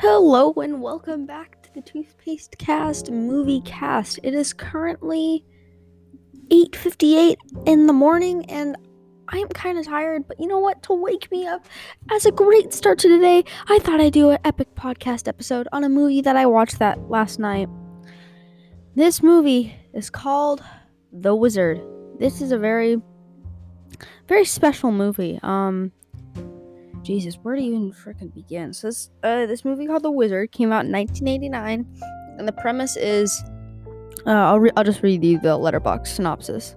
Hello and welcome back to the Toothpaste Cast movie cast. It is currently 8:58 in the morning and I am kind of tired, but you know what? To wake me up as a great start to the day, I thought I'd do an epic podcast episode on a movie that I watched that last night. This movie is called The Wizard. This is a very very special movie. Um Jesus, where do you even freaking begin? So this uh, this movie called The Wizard came out in 1989, and the premise is uh, I'll re- I'll just read you the Letterboxd synopsis.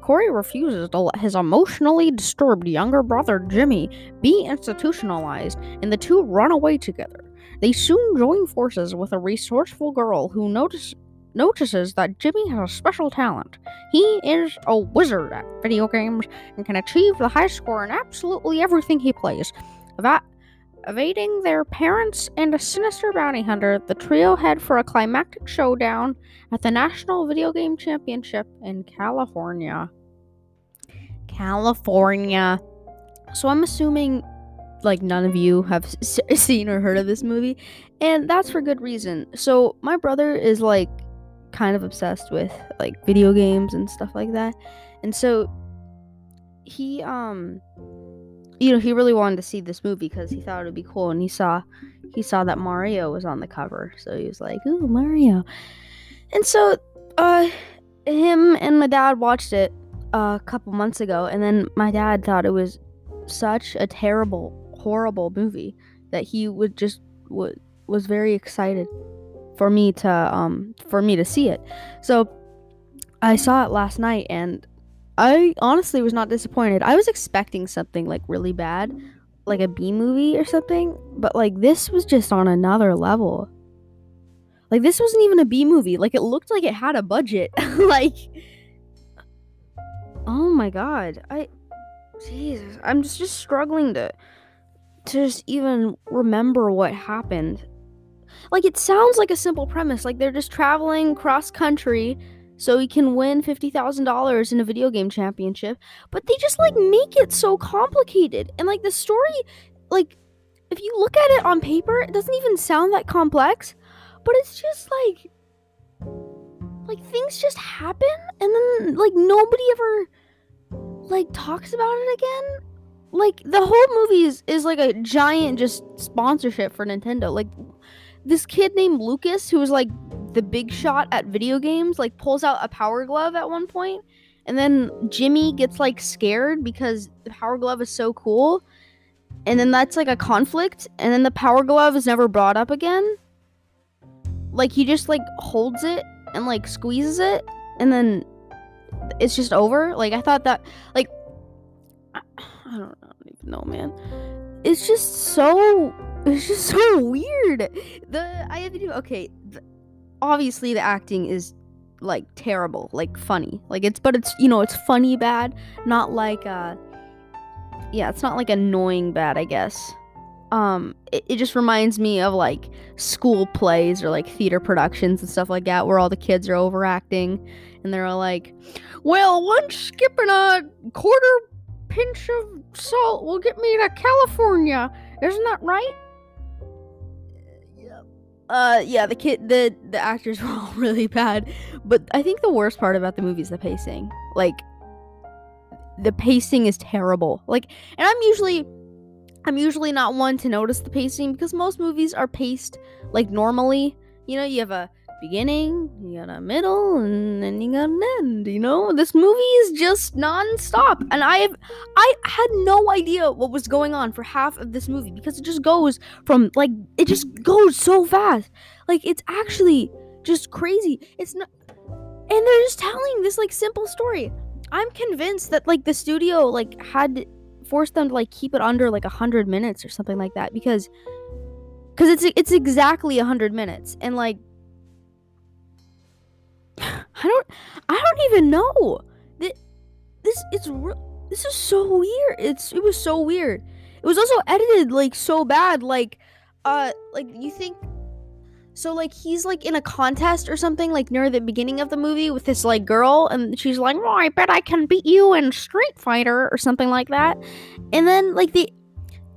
Corey refuses to let his emotionally disturbed younger brother Jimmy be institutionalized, and the two run away together. They soon join forces with a resourceful girl who notice, notices that Jimmy has a special talent. He is a wizard at video games and can achieve the high score in absolutely everything he plays. That evading their parents and a sinister bounty hunter, the trio head for a climactic showdown at the National Video Game Championship in California. California. So I'm assuming like none of you have s- seen or heard of this movie, and that's for good reason. So my brother is like kind of obsessed with like video games and stuff like that. And so he um you know, he really wanted to see this movie because he thought it would be cool and he saw he saw that Mario was on the cover. So he was like, "Ooh, Mario." And so uh him and my dad watched it a couple months ago and then my dad thought it was such a terrible horrible movie that he would just would was very excited for me to um for me to see it. So I saw it last night and I honestly was not disappointed. I was expecting something like really bad, like a B movie or something, but like this was just on another level. Like this wasn't even a B movie. Like it looked like it had a budget. like Oh my god. I Jesus, I'm just just struggling to to just even remember what happened like it sounds like a simple premise. Like they're just traveling cross country so he can win $50,000 in a video game championship but they just like make it so complicated. And like the story like if you look at it on paper it doesn't even sound that complex but it's just like like things just happen and then like nobody ever like talks about it again. Like the whole movie is, is like a giant just sponsorship for Nintendo. Like this kid named Lucas, who was like the big shot at video games, like pulls out a power glove at one point, and then Jimmy gets like scared because the power glove is so cool, and then that's like a conflict, and then the power glove is never brought up again. Like he just like holds it and like squeezes it, and then it's just over. Like I thought that, like I don't, I don't even know, man. It's just so it's just so weird. The I have to do okay. The, obviously, the acting is like terrible, like funny, like it's but it's you know it's funny bad, not like uh yeah, it's not like annoying bad, I guess. Um, it, it just reminds me of like school plays or like theater productions and stuff like that, where all the kids are overacting and they're all like, "Well, one skip and a quarter pinch of salt will get me to California." Isn't that right? Uh yeah the kid the the actors were all really bad. But i think the worst part about the movie is the pacing. Like the pacing is terrible. Like and i'm usually i'm usually not one to notice the pacing because most movies are paced like normally. You know you have a beginning you got a middle and then you got an end you know? This movie is just non-stop and i have i had no idea what was going on for half of this movie because it just goes from like it just goes so fast. Like it's actually just crazy. It's not and they're just telling this like simple story. I'm convinced that like the studio like had forced them to like keep it under like a 100 minutes or something like that because because it's it's exactly a 100 minutes and like I don't I don't even know. This this it's this is so weird. It's it was so weird. It was also edited like so bad like uh like you think so like he's like in a contest or something like near the beginning of the movie with this like girl and she's like, "Oh, I bet I can beat you in Street Fighter or something like that." And then like the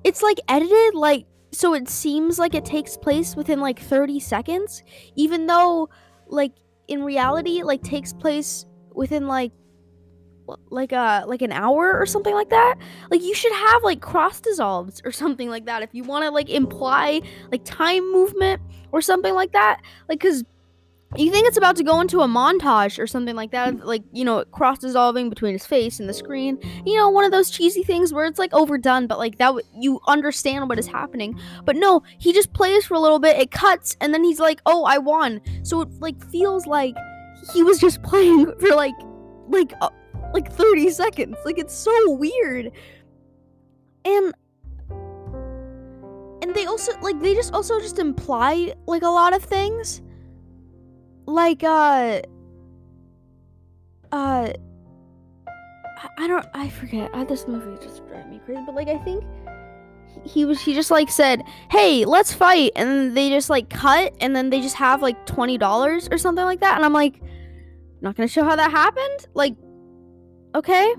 it's like edited like so it seems like it takes place within like 30 seconds even though like in reality like takes place within like like a uh, like an hour or something like that? Like you should have like cross dissolves or something like that if you want to like imply like time movement or something like that. Like because you think it's about to go into a montage or something like that like you know cross dissolving between his face and the screen? You know one of those cheesy things where it's like overdone but like that w- you understand what is happening. But no he just plays for a little bit it cuts and then he's like oh i won. So it like feels like he was just playing for like like uh, like 30 seconds. Like it's so weird. And and they also like they just also just imply like a lot of things like uh uh I don't I forget. I, this movie just drives me crazy, but like I think he was he just like said, "Hey, let's fight." And they just like cut and then they just have like $20 or something like that. And I'm like, not going to show how that happened? Like okay?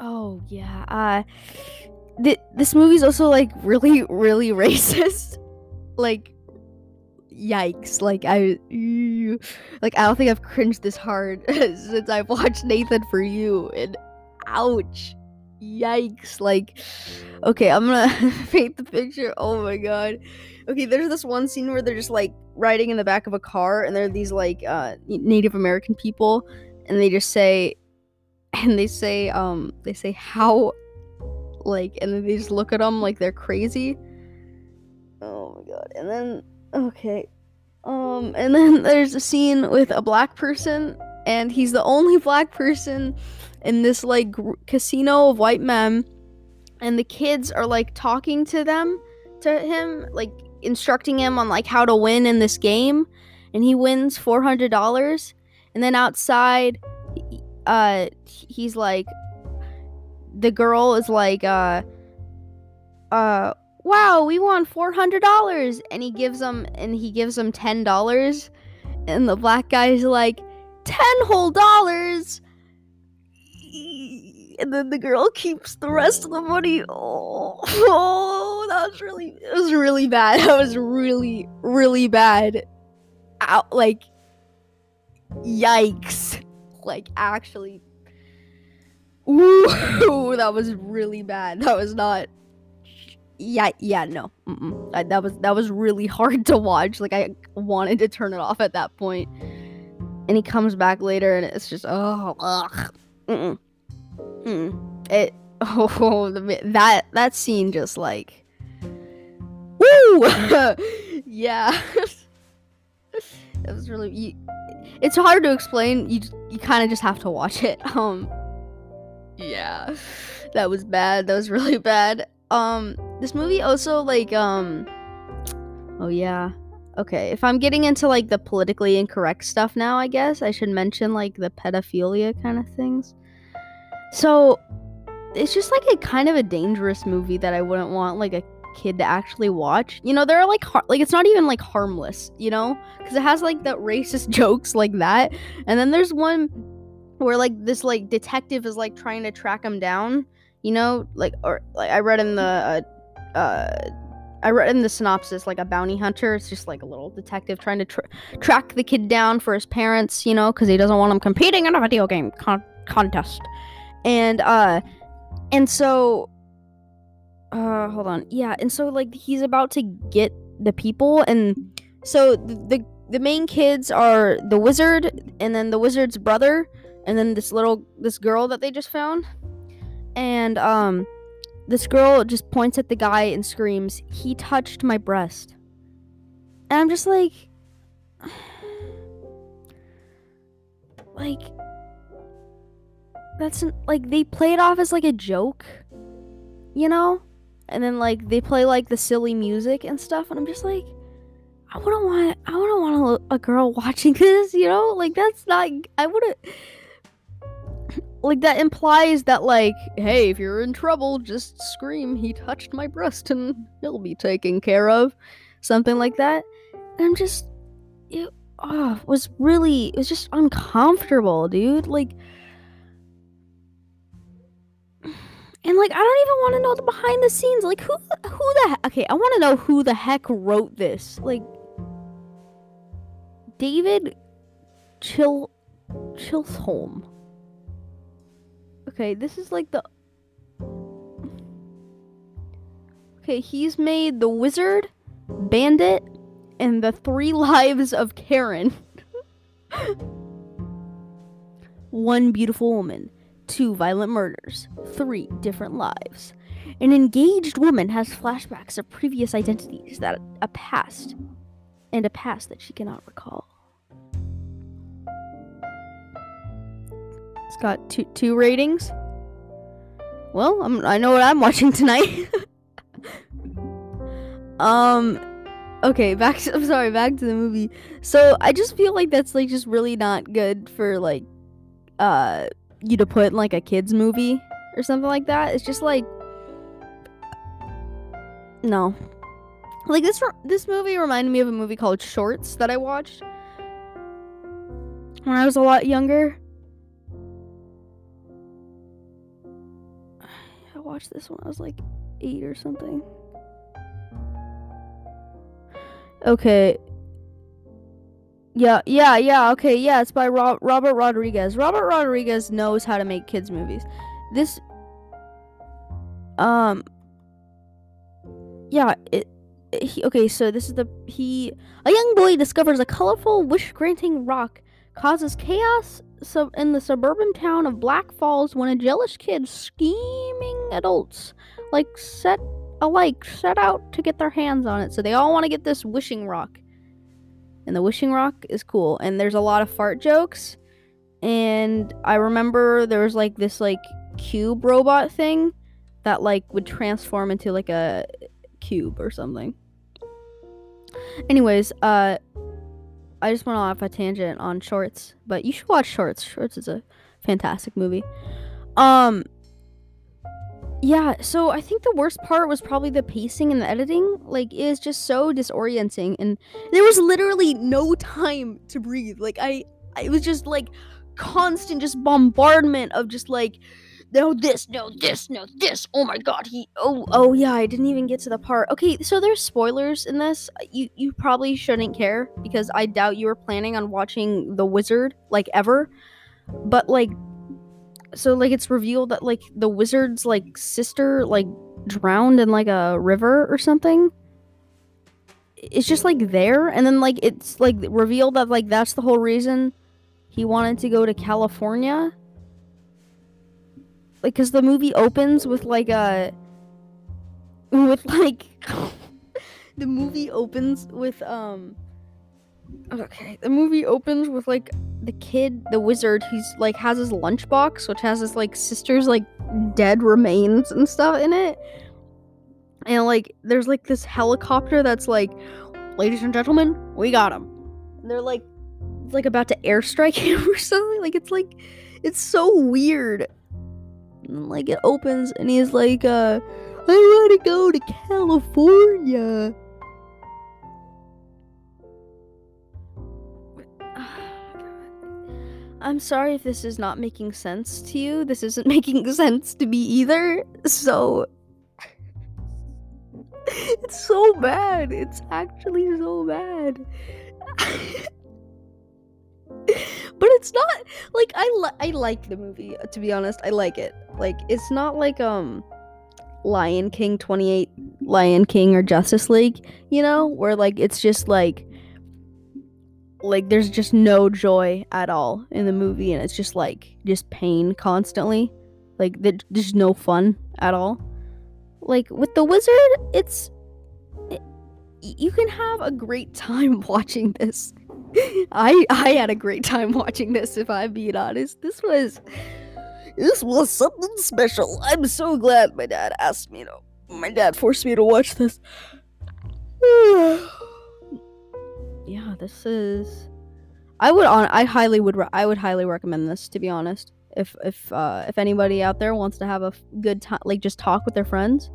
Oh, yeah. Uh th- this movie's also like really really racist. like yikes like i like i don't think i've cringed this hard since i've watched nathan for you and ouch. Yikes like okay i'm gonna paint the picture oh my god. Okay there's this one scene where they're just like riding in the back of a car and there are these like uh native american people and they just say and they say um they say how like and then they just look at them like they're crazy. Oh my god and then Okay. Um, and then there's a scene with a black person, and he's the only black person in this like gr- casino of white men, and the kids are like talking to them, to him, like instructing him on like how to win in this game, and he wins four hundred dollars, and then outside, uh, he's like, the girl is like, uh, uh wow, we won $400. And he gives them, and he gives them $10. And the black guy's like, 10 whole dollars. And then the girl keeps the rest of the money. Oh, oh that was really, it was really bad. That was really, really bad. Out, like, yikes. Like, actually, ooh, that was really bad. That was not yeah yeah no I, that was that was really hard to watch like i wanted to turn it off at that point. and he comes back later and it's just oh ugh. Mm-mm. Mm. it oh that that scene just like woo yeah it was really you, it's hard to explain you you kind of just have to watch it um yeah that was bad that was really bad um this movie also like um oh yeah. Okay if i'm getting into like the politically incorrect stuff now i guess i should mention like the pedophilia kind of things. So it's just like a kind of a dangerous movie that i wouldn't want like a kid to actually watch. You know there are like har- like it's not even like harmless you know? Because it has like the racist jokes like that. And then there's one where like this like detective is like trying to track him down you know? Like or like i read in the uh, uh I read in the synopsis like a bounty hunter. It's just like a little detective trying to tr- track the kid down for his parents, you know, because he doesn't want him competing in a video game con- contest. And uh, and so, uh, hold on, yeah, and so like he's about to get the people, and so the, the main kids are the wizard, and then the wizard's brother, and then this little this girl that they just found and um this girl just points at the guy and screams, "He touched my breast." And I'm just like like that's like they play it off as like a joke, you know? And then like they play like the silly music and stuff and I'm just like I wouldn't want I wouldn't want a, a girl watching this, you know? Like that's not I wouldn't like that implies that like hey if you're in trouble just scream he touched my breast and he'll be taken care of something like that and i'm just it oh, was really it was just uncomfortable dude like and like I don't even want to know the behind the scenes. Like who who the he- okay? I want to know who the heck wrote this. Like David Chill Chilsholm. Okay, this is like the Okay, he's made The Wizard, Bandit, and The Three Lives of Karen. One beautiful woman, two violent murders, three different lives. An engaged woman has flashbacks of previous identities that a past and a past that she cannot recall. It's got two two ratings. Well, I'm, I know what I'm watching tonight. um, okay, back. To, I'm sorry, back to the movie. So I just feel like that's like just really not good for like, uh, you to put in like a kids movie or something like that. It's just like, no. Like this, this movie reminded me of a movie called Shorts that I watched when I was a lot younger. Watched this when I was like eight or something. Okay. Yeah, yeah, yeah. Okay, yeah. It's by Ro- Robert Rodriguez. Robert Rodriguez knows how to make kids movies. This, um, yeah. It. He, okay, so this is the he. A young boy discovers a colorful, wish-granting rock causes chaos sub- in the suburban town of Black Falls when a jealous kid scheming adults like set alike set out to get their hands on it. So they all want to get this wishing rock. And the wishing rock is cool. And there's a lot of fart jokes. And I remember there was like this like cube robot thing that like would transform into like a cube or something. Anyways, uh I just went off a tangent on shorts, but you should watch shorts. Shorts is a fantastic movie. Um yeah, so I think the worst part was probably the pacing and the editing. Like, it is just so disorienting, and there was literally no time to breathe. Like, I, I it was just like constant, just bombardment of just like, no this, no this, no this. Oh my god, he. Oh, oh yeah, I didn't even get to the part. Okay, so there's spoilers in this. You, you probably shouldn't care because I doubt you were planning on watching The Wizard like ever. But like so like it's revealed that like the wizard's like sister like drowned in like a river or something it's just like there and then like it's like revealed that like that's the whole reason he wanted to go to california like because the movie opens with like a with like the movie opens with um okay the movie opens with like the kid the wizard he's like has his lunchbox which has his like sister's like dead remains and stuff in it. And like there's like this helicopter that's like ladies and gentlemen we got him. And they're like it's like about to airstrike him or something. Like it's like it's so weird and, like it opens and he's like uh i want to go to california I'm sorry if this is not making sense to you. This isn't making sense to me either. So it's so bad. It's actually so bad. but it's not like I li- I like the movie to be honest. I like it. Like it's not like um Lion King 28 Lion King or Justice League, you know, where like it's just like like there's just no joy at all in the movie and it's just like just pain constantly like there's no fun at all like with the wizard it's it, you can have a great time watching this i i had a great time watching this if i'm being honest this was this was something special i'm so glad my dad asked me to my dad forced me to watch this yeah, this is. I would on. I highly would. Re- I would highly recommend this. To be honest, if if uh, if anybody out there wants to have a good time, like just talk with their friends.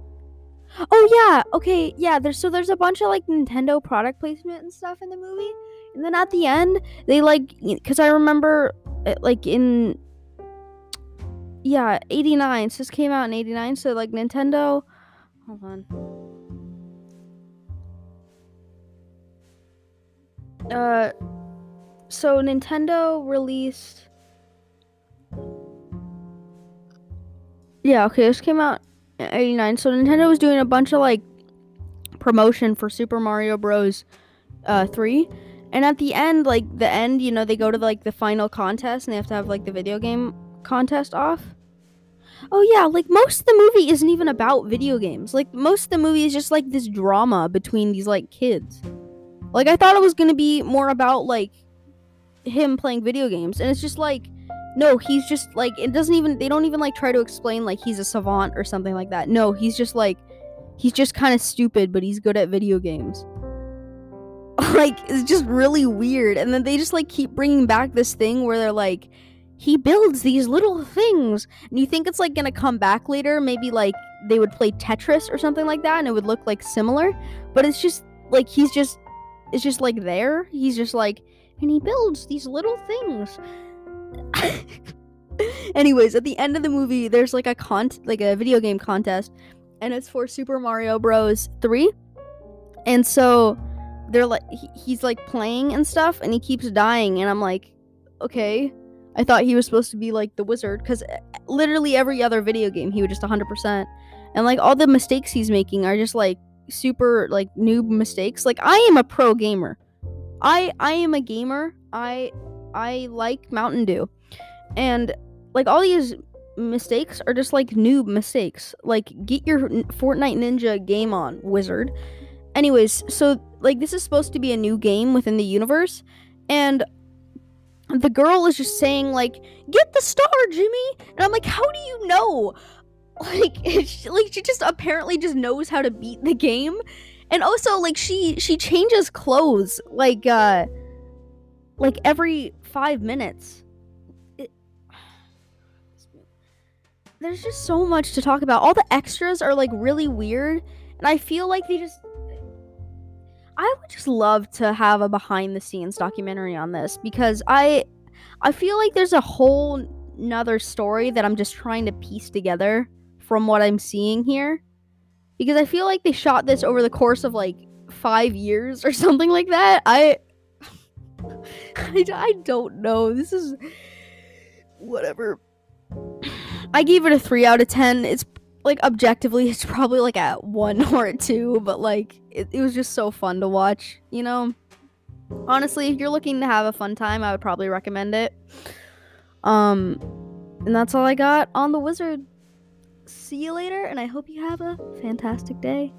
Oh yeah. Okay. Yeah. There's so there's a bunch of like Nintendo product placement and stuff in the movie, and then at the end they like because I remember uh, like in Yeah, 89. So this came out in 89. So like Nintendo. Hold on. Uh, so Nintendo released. Yeah, okay, this came out in 89. So Nintendo was doing a bunch of like promotion for Super Mario Bros. Uh, 3. And at the end, like the end, you know, they go to like the final contest and they have to have like the video game contest off. Oh yeah, like most of the movie isn't even about video games. Like most of the movie is just like this drama between these like kids. Like I thought it was gonna be more about like him playing video games, and it's just like no, he's just like it doesn't even they don't even like try to explain like he's a savant or something like that. No, he's just like he's just kind of stupid, but he's good at video games. like it's just really weird, and then they just like keep bringing back this thing where they're like he builds these little things. And you think it's like gonna come back later. Maybe like they would play tetris or something like that and it would look like similar. But it's just like he's just it's just like there. He's just like and he builds these little things. Anyways at the end of the movie there's like a con like a video game contest. And it's for super mario bros. 3 and so they're like he's like playing and stuff and he keeps dying and i'm like okay I thought he was supposed to be like the wizard because eh, literally every other video game he would just 100%. And like all the mistakes he's making are just like super like noob mistakes. Like I am a pro gamer. I I am a gamer. I I like Mountain Dew. And like all these mistakes are just like noob mistakes. Like get your Fortnite Ninja game on, wizard. Anyways, so like this is supposed to be a new game within the universe and the girl is just saying like get the star jimmy! And i'm like how do you know? Like she, like she just apparently just knows how to beat the game. And also like she she changes clothes like uh like every five minutes. There's just so much to talk about. All the extras are like really weird and i feel like they just I would just love to have a behind the scenes documentary on this because I I feel like there's a whole another story that I'm just trying to piece together from what I'm seeing here. Because I feel like they shot this over the course of like five years or something like that. I I, I don't know. This is whatever. I gave it a 3 out of 10. It's like objectively it's probably like at 1 or a 2, but like it, it was just so fun to watch, you know? Honestly, if you're looking to have a fun time, I would probably recommend it. Um, and that's all I got on The Wizard. See you later, and I hope you have a fantastic day.